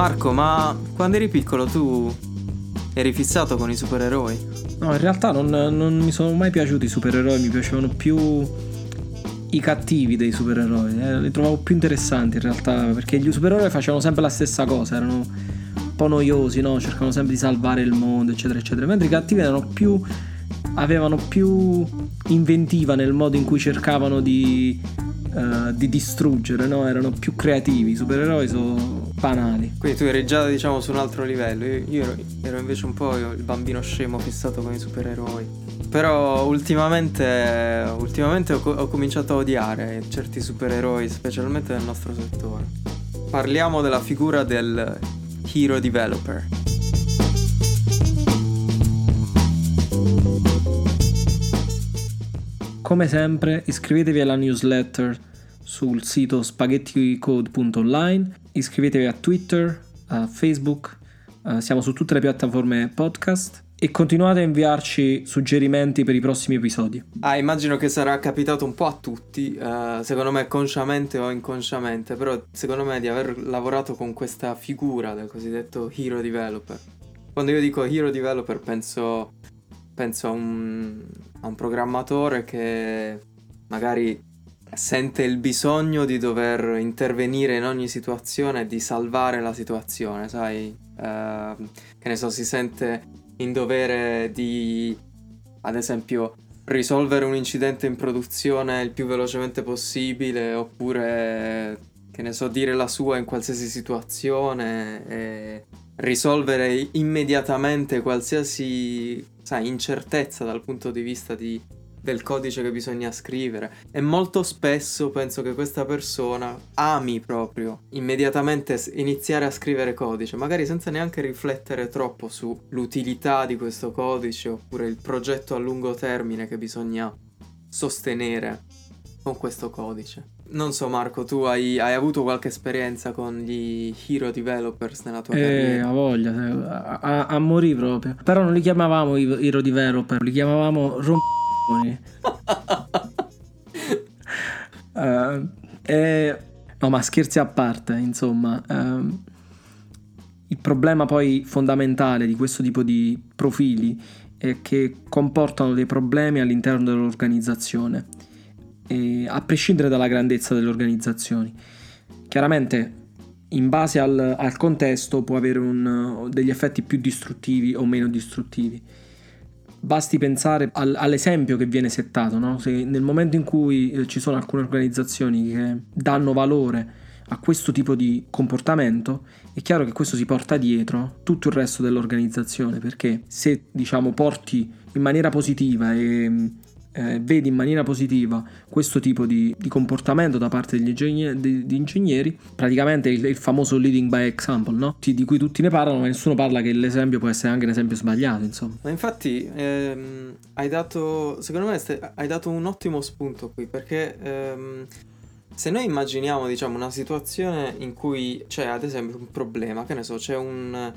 Marco, ma quando eri piccolo tu eri fissato con i supereroi? No, in realtà non, non mi sono mai piaciuti i supereroi, mi piacevano più i cattivi dei supereroi. Eh, li trovavo più interessanti in realtà, perché gli supereroi facevano sempre la stessa cosa, erano un po' noiosi, no? Cercavano sempre di salvare il mondo, eccetera, eccetera. Mentre i cattivi erano più avevano più inventiva nel modo in cui cercavano di, uh, di distruggere, no? erano più creativi, i supereroi sono banali. Quindi tu eri già diciamo su un altro livello, io, io ero, ero, invece un po' il bambino scemo fissato con i supereroi. Però ultimamente, ultimamente ho, ho cominciato a odiare certi supereroi, specialmente nel nostro settore. Parliamo della figura del hero developer. Come sempre iscrivetevi alla newsletter sul sito spaghetticode.online, iscrivetevi a Twitter, a Facebook, uh, siamo su tutte le piattaforme podcast e continuate a inviarci suggerimenti per i prossimi episodi. Ah, immagino che sarà capitato un po' a tutti, uh, secondo me consciamente o inconsciamente, però secondo me di aver lavorato con questa figura del cosiddetto hero developer. Quando io dico hero developer penso, penso a un, a un programmatore che magari sente il bisogno di dover intervenire in ogni situazione e di salvare la situazione, sai? Uh, che ne so, si sente in dovere di, ad esempio, risolvere un incidente in produzione il più velocemente possibile oppure, che ne so, dire la sua in qualsiasi situazione e risolvere immediatamente qualsiasi, sai, incertezza dal punto di vista di del codice che bisogna scrivere e molto spesso penso che questa persona ami proprio immediatamente iniziare a scrivere codice, magari senza neanche riflettere troppo sull'utilità di questo codice oppure il progetto a lungo termine che bisogna sostenere con questo codice. Non so Marco, tu hai, hai avuto qualche esperienza con gli hero developers nella tua eh, carriera? a voglia, a, a, a morire proprio. Però non li chiamavamo hero developer, li chiamavamo romp uh, e, no, ma scherzi a parte, insomma, uh, il problema poi fondamentale di questo tipo di profili è che comportano dei problemi all'interno dell'organizzazione, e, a prescindere dalla grandezza delle organizzazioni. Chiaramente in base al, al contesto può avere un, degli effetti più distruttivi o meno distruttivi. Basti pensare al, all'esempio che viene settato, no? Se nel momento in cui eh, ci sono alcune organizzazioni che danno valore a questo tipo di comportamento, è chiaro che questo si porta dietro tutto il resto dell'organizzazione, perché se diciamo porti in maniera positiva e eh, vedi in maniera positiva questo tipo di, di comportamento da parte degli ingegneri, di, di ingegneri praticamente il, il, famoso leading by example, no? di cui tutti ne parlano, ma nessuno parla che l'esempio può essere anche un esempio sbagliato. Insomma. Ma infatti ehm, hai dato, secondo me, hai dato un ottimo spunto qui perché. Ehm, se noi immaginiamo, diciamo, una situazione in cui c'è ad esempio un problema, che ne so, c'è un,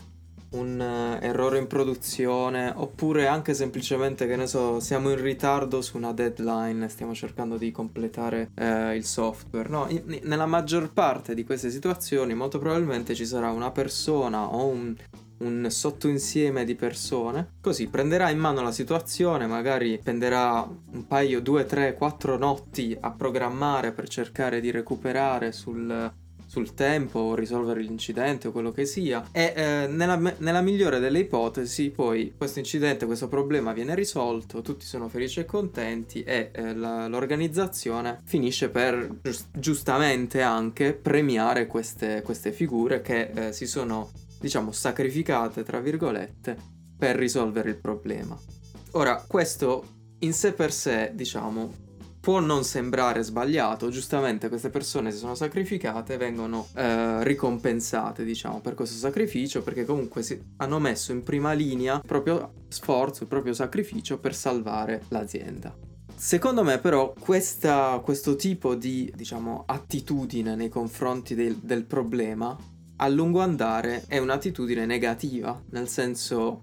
un uh, errore in produzione oppure anche semplicemente che ne so siamo in ritardo su una deadline stiamo cercando di completare uh, il software no? In, nella maggior parte di queste situazioni molto probabilmente ci sarà una persona o un, un sottoinsieme di persone così prenderà in mano la situazione magari spenderà un paio due tre quattro notti a programmare per cercare di recuperare sul sul tempo risolvere l'incidente o quello che sia e eh, nella, nella, migliore delle ipotesi poi questo incidente, questo problema viene risolto, tutti sono felici e contenti e eh, la, l'organizzazione finisce per giust- giustamente anche premiare queste, queste figure che eh, si sono diciamo sacrificate tra virgolette per risolvere il problema. Ora questo in sé per sé diciamo può non sembrare sbagliato, giustamente queste persone si sono sacrificate vengono eh, ricompensate, diciamo, per questo sacrificio, perché comunque hanno messo in prima linea il proprio sforzo, il proprio sacrificio per salvare l'azienda. Secondo me però questa, questo tipo di, diciamo, attitudine nei confronti del, del problema a lungo andare è un'attitudine negativa, nel senso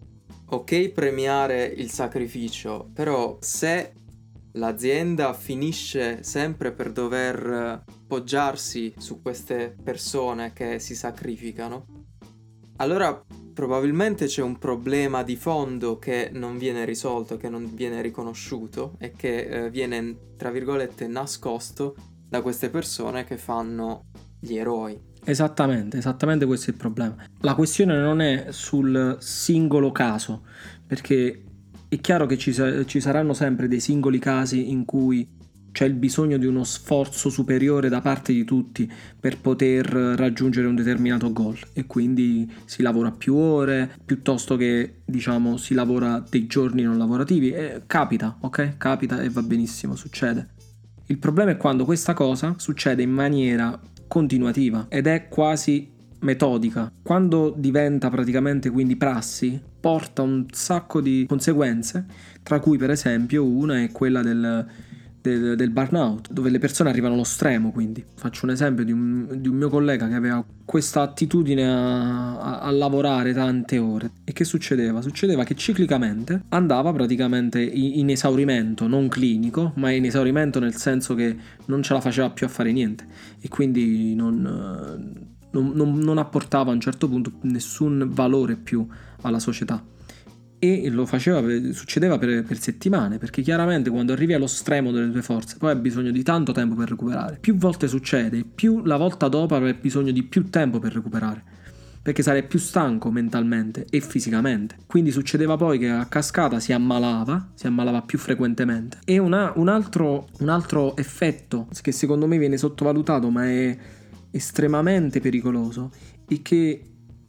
ok premiare il sacrificio, però se l'azienda finisce sempre per dover poggiarsi su queste persone che si sacrificano, allora probabilmente c'è un problema di fondo che non viene risolto, che non viene riconosciuto e che eh, viene, tra virgolette, nascosto da queste persone che fanno gli eroi. Esattamente, esattamente questo è il problema. La questione non è sul singolo caso, perché è chiaro che ci, ci saranno sempre dei singoli casi in cui c'è il bisogno di uno sforzo superiore da parte di tutti per poter raggiungere un determinato goal e quindi si lavora più ore piuttosto che diciamo si lavora dei giorni non lavorativi e capita, ok? Capita e va benissimo, succede. Il problema è quando questa cosa succede in maniera continuativa ed è quasi metodica. Quando diventa praticamente quindi prassi, porta un sacco di conseguenze, tra cui per esempio una è quella del del, del, burnout, dove le persone arrivano allo stremo. Quindi faccio un esempio di un, di un mio collega che aveva questa attitudine a, a, a, lavorare tante ore. E che succedeva? Succedeva che ciclicamente andava praticamente in, in, esaurimento, non clinico, ma in esaurimento nel senso che non ce la faceva più a fare niente e quindi non. Non, non, non apportava a un certo punto nessun valore più alla società e lo faceva, succedeva per, per, settimane, perché chiaramente quando arrivi allo stremo delle tue forze, poi hai bisogno di tanto tempo per recuperare. Più volte succede, più la volta dopo avrai bisogno di più tempo per recuperare, perché sarai più stanco mentalmente e fisicamente. Quindi succedeva poi che a cascata si ammalava, si ammalava più frequentemente. E una, un, altro, un altro effetto che secondo me viene sottovalutato, ma è estremamente pericoloso, è che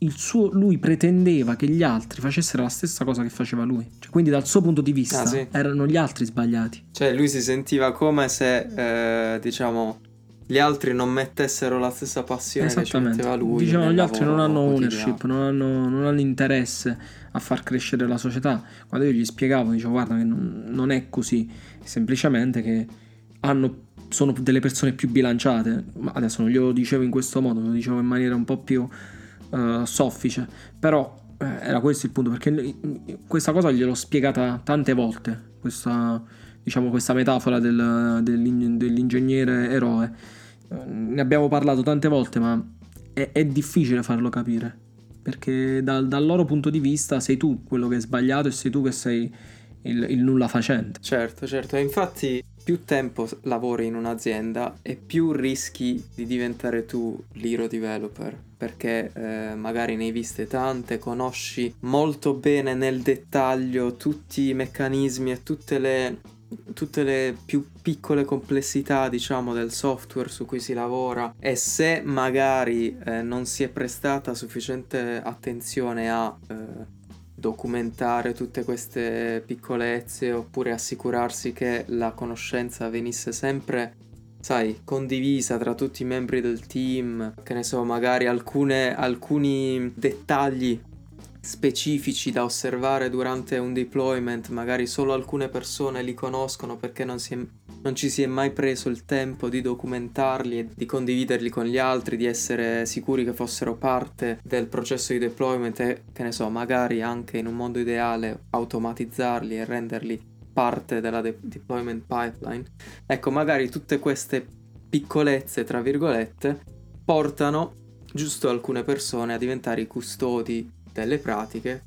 suo, lui pretendeva che gli altri facessero la stessa cosa che faceva lui. Cioè, quindi dal suo punto di vista ah, sì. erano gli altri sbagliati. Cioè lui si sentiva come se, eh, diciamo, gli altri non mettessero la stessa passione che ci metteva lui. Diciamo, gli altri non hanno ownership, non hanno, non hanno, interesse a far crescere la società. Quando io gli spiegavo, dicevo guarda che non, non è così, semplicemente che hanno sono delle persone più bilanciate. Adesso non glielo dicevo in questo modo, lo dicevo in maniera un po' più uh, soffice, però eh, era questo il punto, perché questa cosa gliel'ho spiegata tante volte, questa, diciamo, questa metafora del, dell'ingegnere eroe. Eh, ne abbiamo parlato tante volte, ma è, è difficile farlo capire, perché dal, dal, loro punto di vista sei tu quello che è sbagliato e sei tu che sei il, il nulla facente. Certo, certo, infatti più tempo lavori in un'azienda e più rischi di diventare tu l'hero developer perché eh, magari ne hai viste tante, conosci molto bene nel dettaglio tutti i meccanismi e tutte le, tutte le più piccole complessità diciamo del software su cui si lavora. E se magari eh, non si è prestata sufficiente attenzione a eh, documentare tutte queste piccolezze oppure assicurarsi che la conoscenza venisse sempre, sai, condivisa tra tutti i membri del team, che ne so, magari alcune, alcuni dettagli specifici da osservare durante un deployment, magari solo alcune persone li conoscono perché non, è, non, ci si è mai preso il tempo di documentarli e di condividerli con gli altri, di essere sicuri che fossero parte del processo di deployment e che ne so, magari anche in un mondo ideale automatizzarli e renderli parte della de- deployment pipeline. Ecco, magari tutte queste piccolezze, tra virgolette, portano giusto alcune persone a diventare i custodi delle pratiche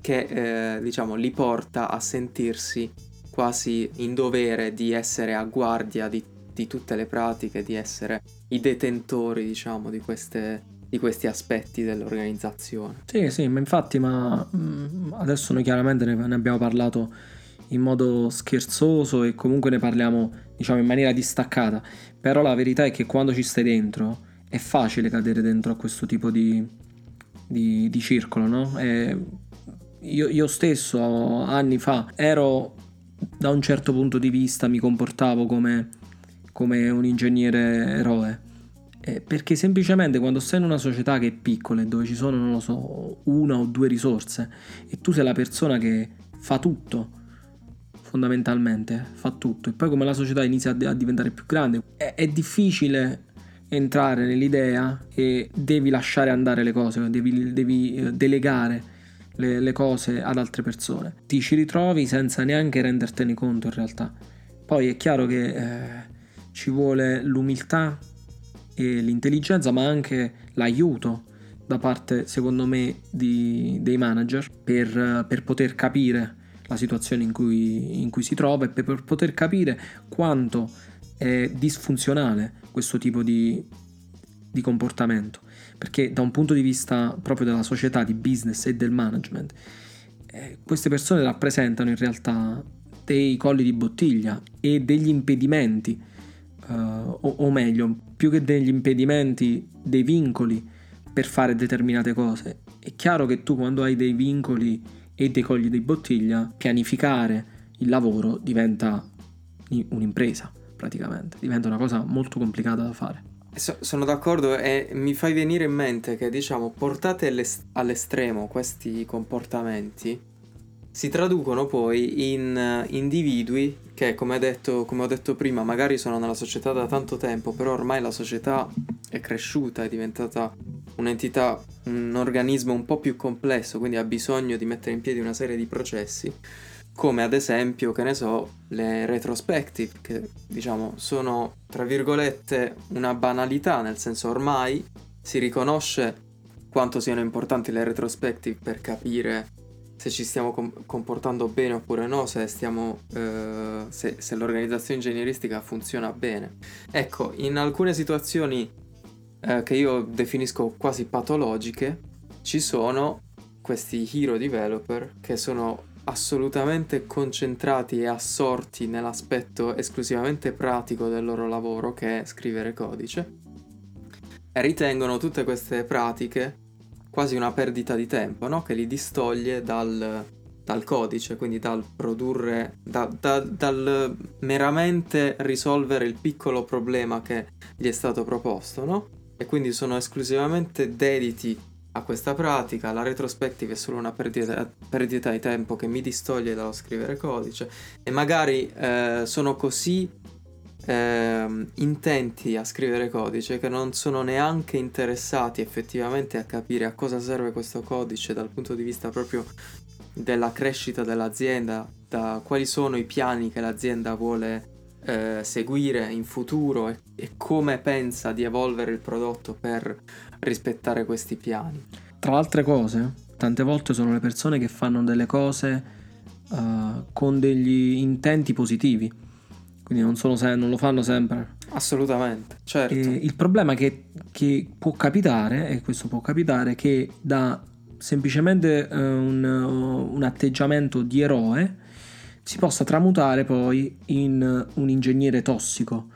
che eh, diciamo li porta a sentirsi quasi in dovere di essere a guardia di, di tutte le pratiche, di essere i detentori diciamo di, queste, di questi aspetti dell'organizzazione. Sì, sì, ma infatti ma mm, adesso noi chiaramente ne abbiamo parlato in modo scherzoso e comunque ne parliamo diciamo in maniera distaccata, però la verità è che quando ci stai dentro è facile cadere dentro a questo tipo di, di, di circolo, no? Io, io, stesso anni fa ero da un certo punto di vista mi comportavo come, come un ingegnere eroe. Eh, perché semplicemente quando sei in una società che è piccola e dove ci sono, non lo so, una o due risorse e tu sei la persona che fa tutto, fondamentalmente fa tutto, e poi come la società inizia a, diventare più grande, è, è difficile entrare nell'idea e devi lasciare andare le cose, devi, devi eh, delegare le, le, cose ad altre persone. Ti ci ritrovi senza neanche rendertene conto in realtà. Poi è chiaro che eh, ci vuole l'umiltà e l'intelligenza, ma anche l'aiuto da parte, secondo me, di, dei manager per, per, poter capire la situazione in cui, in cui si trova e per, poter capire quanto è disfunzionale questo tipo di, di comportamento. Perché da un punto di vista proprio della società, di business e del management, eh, queste persone rappresentano in realtà dei colli di bottiglia e degli impedimenti, uh, o, o, meglio, più che degli impedimenti, dei vincoli per fare determinate cose. È chiaro che tu quando hai dei vincoli e dei colli di bottiglia, pianificare il lavoro diventa un'impresa praticamente, diventa una cosa molto complicata da fare. So, sono d'accordo e mi fai venire in mente che diciamo portate all'estremo questi comportamenti si traducono poi in uh, individui che come, detto, come ho detto prima magari sono nella società da tanto tempo però ormai la società è cresciuta, è diventata un'entità, un organismo un po' più complesso quindi ha bisogno di mettere in piedi una serie di processi come ad esempio, che ne so, le retrospective, che diciamo sono tra virgolette una banalità, nel senso ormai si riconosce quanto siano importanti le retrospective per capire se ci stiamo com- comportando bene oppure no, se, stiamo, eh, se, se l'organizzazione ingegneristica funziona bene. Ecco, in alcune situazioni eh, che io definisco quasi patologiche, ci sono questi hero developer che sono assolutamente concentrati e assorti nell'aspetto esclusivamente pratico del loro lavoro che è scrivere codice e ritengono tutte queste pratiche quasi una perdita di tempo, no? che li distoglie dal, dal codice, quindi dal produrre, da, da, dal meramente risolvere il piccolo problema che gli è stato proposto, no? E quindi sono esclusivamente dediti a questa pratica, la retrospective è solo una perdita, perdita di tempo che mi distoglie dallo scrivere codice e magari eh, sono così eh, intenti a scrivere codice che non sono neanche interessati effettivamente a capire a cosa serve questo codice dal punto di vista proprio della crescita dell'azienda, da quali sono i piani che l'azienda vuole eh, seguire in futuro e, e come pensa di evolvere il prodotto per rispettare questi piani. Tra altre cose, tante volte sono le persone che fanno delle cose uh, con degli intenti positivi, quindi non, se- non, lo fanno sempre. Assolutamente, certo. E il problema che, che, può capitare, e questo può capitare, che da semplicemente uh, un, uh, un atteggiamento di eroe si possa tramutare poi in un ingegnere tossico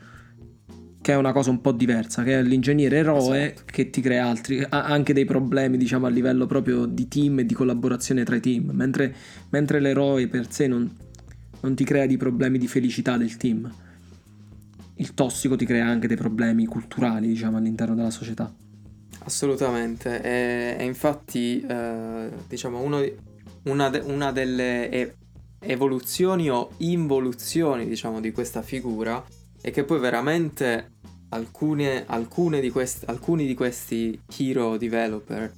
che è una cosa un po' diversa, che è l'ingegnere eroe esatto. che ti crea altri, anche dei problemi diciamo a livello proprio di team e di collaborazione tra i team, mentre, mentre l'eroe per sé non, non ti crea dei problemi di felicità del team. Il tossico ti crea anche dei problemi culturali diciamo all'interno della società. Assolutamente, e, e infatti eh, diciamo uno, una, de, una delle evoluzioni o involuzioni diciamo di questa figura è che poi veramente alcune, alcune di quest, alcuni di questi hero developer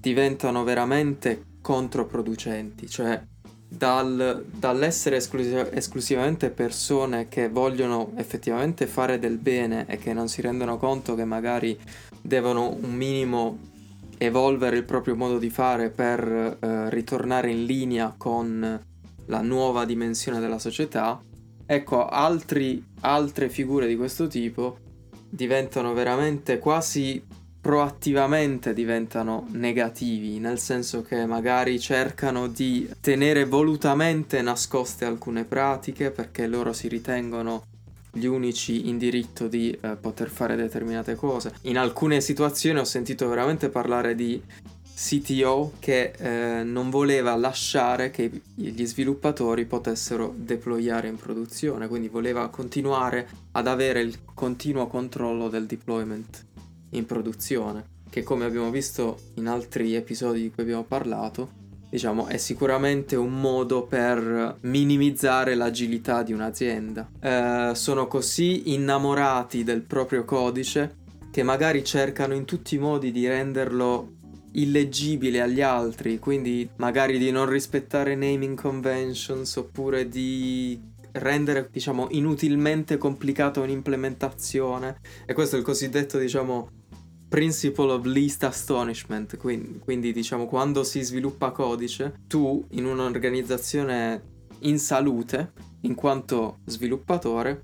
diventano veramente controproducenti, cioè dal, dall'essere esclusiv- esclusivamente persone che vogliono effettivamente fare del bene e che non si rendono conto che magari devono un minimo evolvere il proprio modo di fare per eh, ritornare in linea con la nuova dimensione della società, ecco altri, altre figure di questo tipo diventano veramente quasi proattivamente diventano negativi, nel senso che magari cercano di tenere volutamente nascoste alcune pratiche perché loro si ritengono gli unici in diritto di eh, poter fare determinate cose. In alcune situazioni ho sentito veramente parlare di CTO che eh, non voleva lasciare che gli sviluppatori potessero deployare in produzione, quindi voleva continuare ad avere il continuo controllo del deployment in produzione, che come abbiamo visto in altri episodi di cui abbiamo parlato, diciamo è sicuramente un modo per minimizzare l'agilità di un'azienda. Eh, sono così innamorati del proprio codice che magari cercano in tutti i modi di renderlo illeggibile agli altri, quindi magari di non rispettare naming conventions oppure di rendere diciamo inutilmente complicata un'implementazione. E questo è il cosiddetto diciamo principle of least astonishment, quindi, quindi diciamo quando si sviluppa codice, tu in un'organizzazione in salute, in quanto sviluppatore,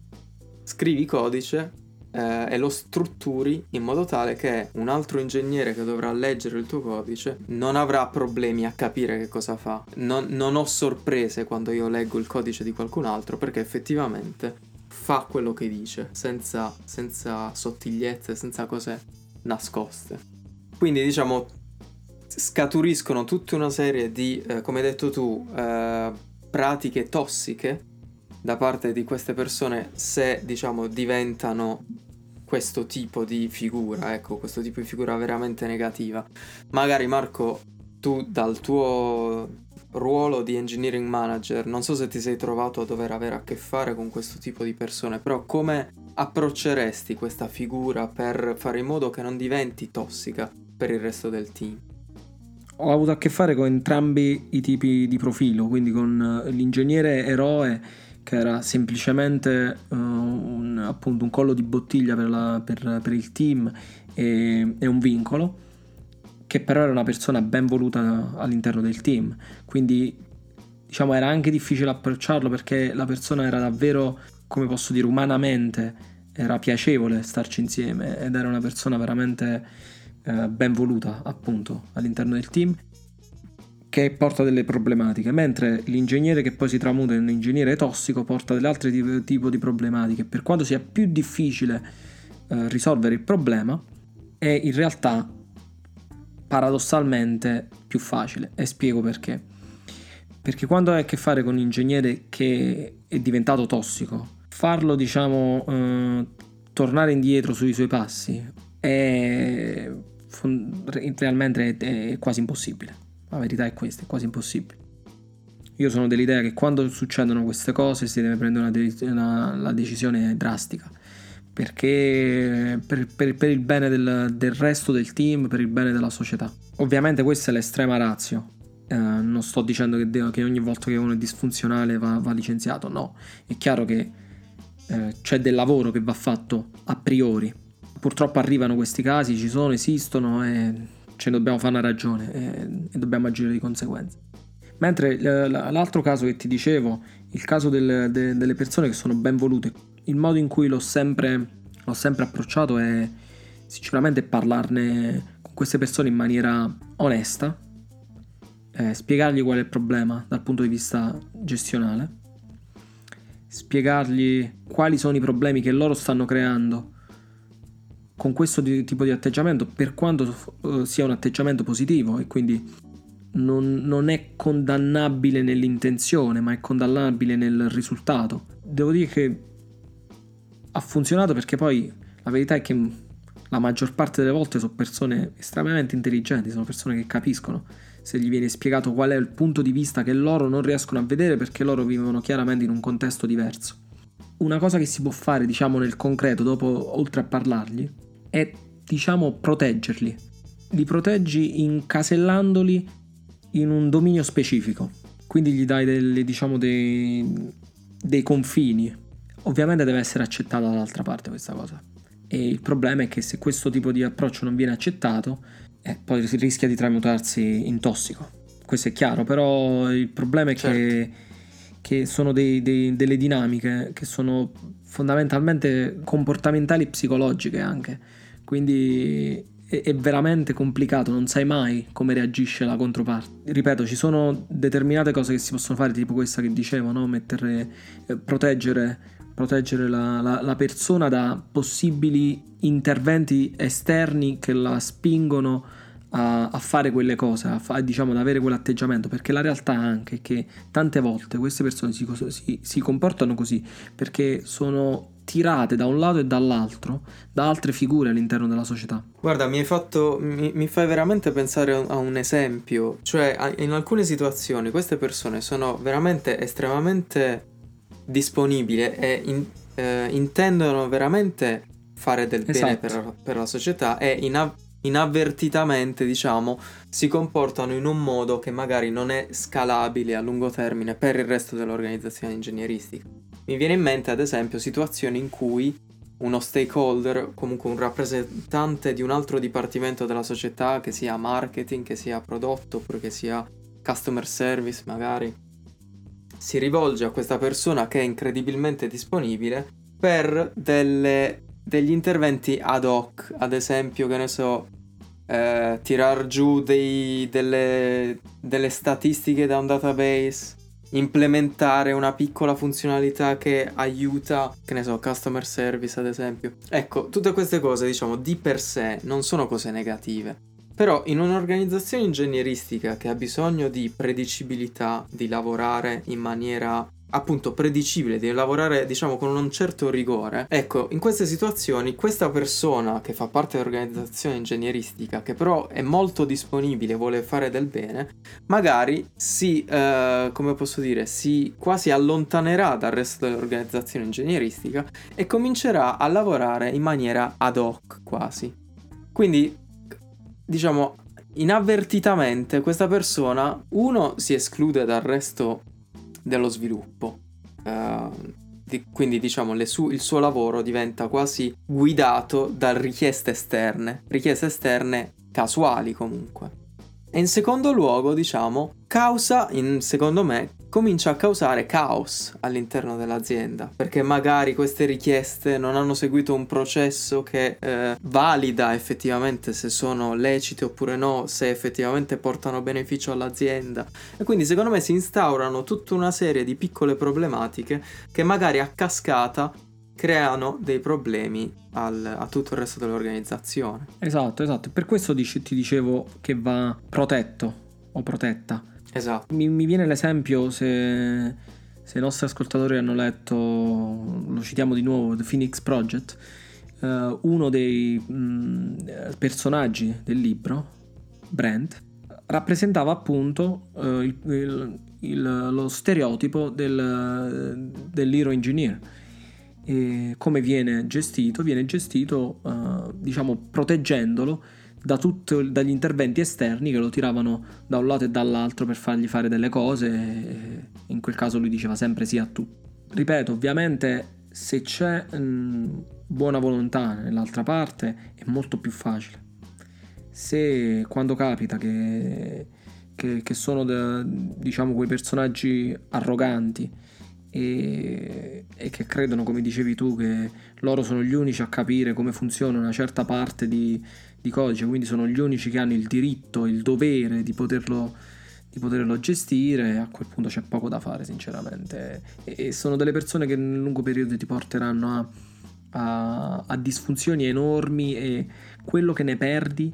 scrivi codice eh, e lo strutturi in modo tale che un altro ingegnere che dovrà leggere il tuo codice non avrà problemi a capire che cosa fa. Non, non ho sorprese quando io leggo il codice di qualcun altro perché effettivamente fa quello che dice, senza, senza sottigliezze, senza cose nascoste. Quindi diciamo scaturiscono tutta una serie di, eh, come hai detto tu, eh, pratiche tossiche da parte di queste persone se diciamo diventano questo tipo di figura, ecco, questo tipo di figura veramente negativa. Magari Marco, tu dal tuo ruolo di engineering manager, non so se ti sei trovato a dover avere a che fare con questo tipo di persone, però come approcceresti questa figura per fare in modo che non diventi tossica per il resto del team? Ho avuto a che fare con entrambi i tipi di profilo, quindi con eh, l'ingegnere eroe che era semplicemente uh, un, appunto un collo di bottiglia per, la, per, per il team e, e, un vincolo, che però era una persona ben voluta all'interno del team. Quindi diciamo era anche difficile approcciarlo perché la persona era davvero, come posso dire, umanamente era piacevole starci insieme ed era una persona veramente uh, ben voluta appunto all'interno del team che porta delle problematiche, mentre l'ingegnere che poi si tramuta in un ingegnere tossico porta tipo, tipo di problematiche. Per quanto sia più difficile eh, risolvere il problema, è in realtà paradossalmente più facile e spiego perché. Perché quando hai a che fare con un ingegnere che è diventato tossico, farlo diciamo eh, tornare indietro sui suoi passi è realmente è, è quasi impossibile la verità è questa, è quasi impossibile. Io sono dell'idea che quando succedono queste cose si deve prendere una, una, una decisione drastica, perché per, per, per il bene del, del, resto del team, per il bene della società. Ovviamente questa è l'estrema razio. Eh, non sto dicendo che, de- che, ogni volta che uno è disfunzionale va, va licenziato, no. È chiaro che eh, c'è del lavoro che va fatto a priori. Purtroppo arrivano questi casi, ci sono, esistono e ne dobbiamo fare una ragione e, e dobbiamo agire di conseguenza. Mentre l'altro caso che ti dicevo, il caso del, de, delle persone che sono ben volute, il modo in cui l'ho sempre, l'ho sempre approcciato è sicuramente parlarne con queste persone in maniera onesta, eh, spiegargli qual è il problema dal punto di vista gestionale, spiegargli quali sono i problemi che loro stanno creando con questo di, tipo di atteggiamento, per quanto uh, sia un atteggiamento positivo e quindi non, non, è condannabile nell'intenzione, ma è condannabile nel risultato. Devo dire che ha funzionato perché poi la verità è che la maggior parte delle volte sono persone estremamente intelligenti, sono persone che capiscono se gli viene spiegato qual è il punto di vista che loro non riescono a vedere perché loro vivono chiaramente in un contesto diverso. Una cosa che si può fare, diciamo, nel concreto, dopo, oltre a parlargli, è diciamo proteggerli. Li proteggi incasellandoli in un dominio specifico, quindi gli dai delle, diciamo, dei, dei confini. Ovviamente deve essere accettata dall'altra parte questa cosa. E il problema è che se questo tipo di approccio non viene accettato, eh, poi si rischia di tramutarsi in tossico. Questo è chiaro, però il problema è certo. che, che, sono dei, dei, delle dinamiche che sono fondamentalmente comportamentali e psicologiche anche quindi è, è veramente complicato, non sai mai come reagisce la controparte. Ripeto, ci sono determinate cose che si possono fare, tipo questa che dicevo, no? Mettere, eh, proteggere, proteggere la, la, la persona da possibili interventi esterni che la spingono a, a, fare quelle cose, a fa, diciamo ad avere quell'atteggiamento, perché la realtà anche è che tante volte queste persone si, si, si comportano così perché sono tirate da un lato e dall'altro da altre figure all'interno della società. Guarda, mi hai fatto. Mi, mi fai veramente pensare a un esempio. Cioè, in alcune situazioni queste persone sono veramente estremamente disponibili e in, eh, intendono veramente fare del esatto. bene per, per, la società e in, inavvertitamente, diciamo, si comportano in un modo che magari non è scalabile a lungo termine per il resto dell'organizzazione ingegneristica. Mi viene in mente ad esempio situazioni in cui uno stakeholder, comunque un rappresentante di un altro dipartimento della società, che sia marketing, che sia prodotto, oppure che sia customer service magari, si rivolge a questa persona che è incredibilmente disponibile per delle, degli interventi ad hoc, ad esempio, che ne so, eh, tirar giù dei, delle, delle statistiche da un database, implementare una piccola funzionalità che aiuta, che ne so, customer service ad esempio. Ecco, tutte queste cose, diciamo, di per sé non sono cose negative. Però in un'organizzazione ingegneristica che ha bisogno di predicibilità, di lavorare in maniera appunto predicibile, di lavorare diciamo con un certo rigore. Ecco, in queste situazioni questa persona che fa parte dell'organizzazione ingegneristica, che però è molto disponibile, vuole fare del bene, magari si, eh, come posso dire, si quasi allontanerà dal resto dell'organizzazione ingegneristica e comincerà a lavorare in maniera ad hoc quasi. Quindi, diciamo, inavvertitamente questa persona, uno, si esclude dal resto dello sviluppo. Uh, di, quindi diciamo su- il suo lavoro diventa quasi guidato da richieste esterne, richieste esterne casuali comunque. E in secondo luogo, diciamo, causa, in, secondo me, comincia a causare caos all'interno dell'azienda, perché magari queste richieste non hanno seguito un processo che eh, valida effettivamente se sono lecite oppure no, se effettivamente portano beneficio all'azienda. E quindi secondo me si instaurano tutta una serie di piccole problematiche che magari a cascata creano dei problemi al, a tutto il resto dell'organizzazione. Esatto, esatto. Per questo dice, ti dicevo che va protetto o protetta. Esatto. Mi, mi viene l'esempio se, se, i nostri ascoltatori hanno letto, lo citiamo di nuovo, The Phoenix Project, uh, uno dei mh, mm, personaggi del libro, Brent, rappresentava appunto uh, il, il, il, lo stereotipo del, dell'hero engineer e come viene gestito? Viene gestito, uh, diciamo, proteggendolo da tutto, dagli interventi esterni che lo tiravano da un lato e dall'altro per fargli fare delle cose. in quel caso lui diceva sempre sì a tutto. Ripeto, ovviamente se c'è mh, buona volontà nell'altra parte è molto più facile. Se quando capita che, che, che sono de, diciamo quei personaggi arroganti e, e, che credono, come dicevi tu, che loro sono gli unici a capire come funziona una certa parte di, di codice, quindi sono gli unici che hanno il diritto, il dovere di poterlo, di poterlo gestire, a quel punto c'è poco da fare sinceramente. E, e sono delle persone che nel lungo periodo ti porteranno a, a, a disfunzioni enormi e quello che ne perdi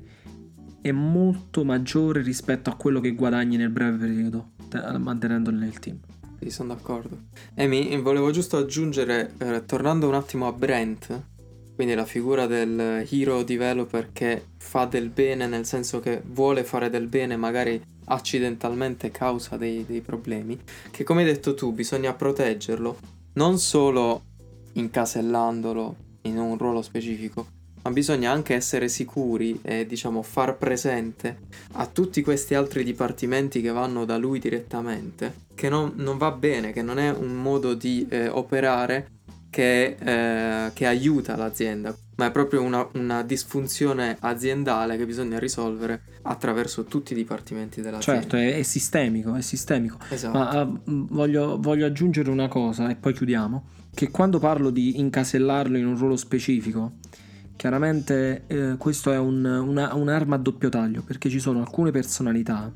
è molto maggiore rispetto a quello che guadagni nel breve periodo mantenendolo nel team. Sì, sono d'accordo. Amy, volevo giusto aggiungere, eh, tornando un attimo a Brent, quindi la figura del hero developer che fa del bene nel senso che vuole fare del bene, magari accidentalmente causa dei, dei problemi, che come hai detto tu bisogna proteggerlo, non solo incasellandolo in un ruolo specifico, ma bisogna anche essere sicuri e diciamo far presente a tutti questi altri dipartimenti che vanno da lui direttamente che non, non va bene, che non è un modo di eh, operare che, eh, che, aiuta l'azienda, ma è proprio una, una, disfunzione aziendale che bisogna risolvere attraverso tutti i dipartimenti dell'azienda. Certo, è, è sistemico, è sistemico. Esatto. Ma uh, voglio, voglio aggiungere una cosa e poi chiudiamo, che quando parlo di incasellarlo in un ruolo specifico, Chiaramente eh, questo è un, una, un'arma a doppio taglio perché ci sono alcune personalità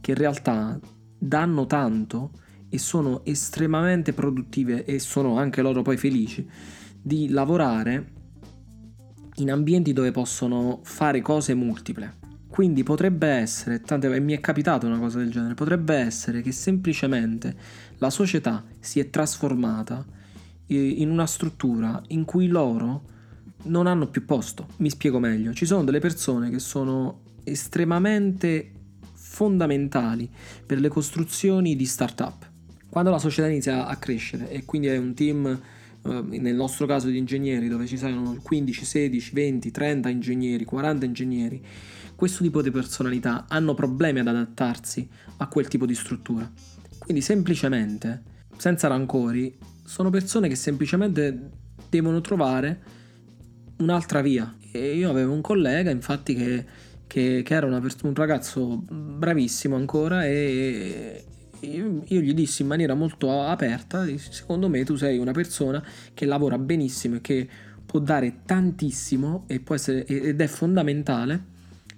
che in realtà danno tanto e sono estremamente produttive e sono anche loro poi felici di lavorare in ambienti dove possono fare cose multiple. Quindi potrebbe essere, tante, mi è capitato una cosa del genere, potrebbe essere che semplicemente la società si è trasformata eh, in una struttura in cui loro non hanno più posto. Mi spiego meglio, ci sono delle persone che sono estremamente fondamentali per le costruzioni di startup. Quando la società inizia a crescere e quindi è un team, eh, nel nostro caso di ingegneri, dove ci sono 15, 16, 20, 30 ingegneri, 40 ingegneri, questo tipo di personalità hanno problemi ad adattarsi a quel tipo di struttura. Quindi semplicemente, senza rancori, sono persone che semplicemente devono trovare un'altra via. E io avevo un collega, infatti, che, che, che era pers- un ragazzo bravissimo ancora e io, gli dissi in maniera molto aperta, secondo me tu sei una persona che lavora benissimo e che può dare tantissimo e può essere, ed è fondamentale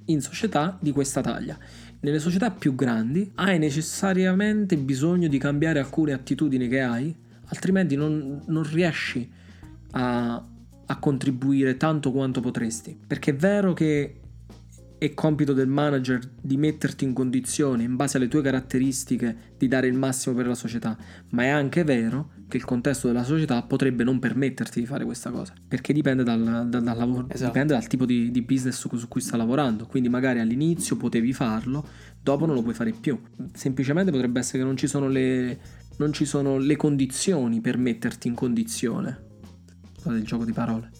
in società di questa taglia. Nelle società più grandi hai necessariamente bisogno di cambiare alcune attitudini che hai, altrimenti non, non riesci a, a contribuire tanto quanto potresti. Perché è vero che è compito del manager di metterti in condizione, in base alle tue caratteristiche, di dare il massimo per la società, ma è anche vero che il contesto della società potrebbe non permetterti di fare questa cosa, perché dipende dal, dal, dal, lavoro, esatto. dipende dal tipo di, di business su, su, cui sta lavorando, quindi magari all'inizio potevi farlo, dopo non lo puoi fare più, semplicemente potrebbe essere che non ci sono le, non ci sono le condizioni per metterti in condizione, scusate il gioco di parole.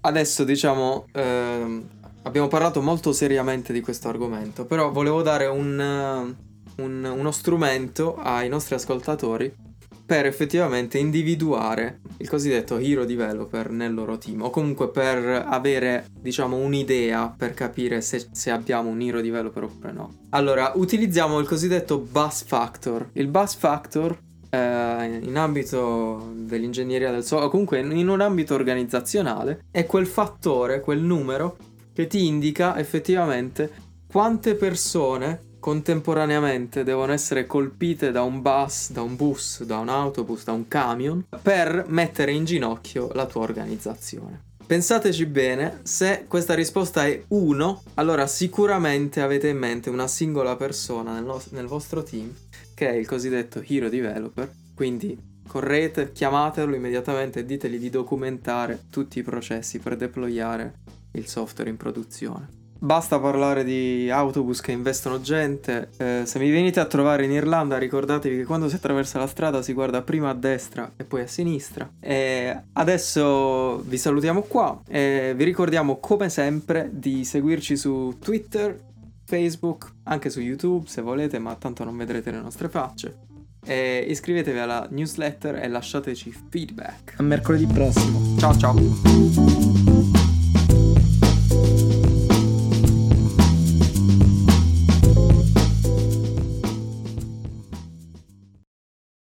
Adesso diciamo... Ehm abbiamo parlato molto seriamente di questo argomento, però volevo dare un, un, uno strumento ai nostri ascoltatori per effettivamente individuare il cosiddetto hero developer nel loro team o comunque per avere diciamo un'idea per capire se, se, abbiamo un hero developer oppure no. Allora utilizziamo il cosiddetto bus factor. Il bus factor eh, in ambito dell'ingegneria del software o comunque in un ambito organizzazionale è quel fattore, quel numero che ti indica effettivamente quante persone contemporaneamente devono essere colpite da un bus, da un bus, da un autobus, da un camion per mettere in ginocchio la tua organizzazione. Pensateci bene, se questa risposta è 1, allora sicuramente avete in mente una singola persona nel, no- nel vostro team che è il cosiddetto hero developer, quindi correte, chiamatelo immediatamente e ditegli di documentare tutti i processi per deployare il software in produzione. Basta parlare di autobus che investono gente. Eh, se mi venite a trovare in Irlanda, ricordatevi che quando si attraversa la strada si guarda prima a destra e poi a sinistra. E adesso vi salutiamo qua e vi ricordiamo come sempre di seguirci su Twitter, Facebook, anche su YouTube se volete, ma tanto non vedrete le nostre facce. E iscrivetevi alla newsletter e lasciateci feedback. A mercoledì prossimo. Ciao ciao.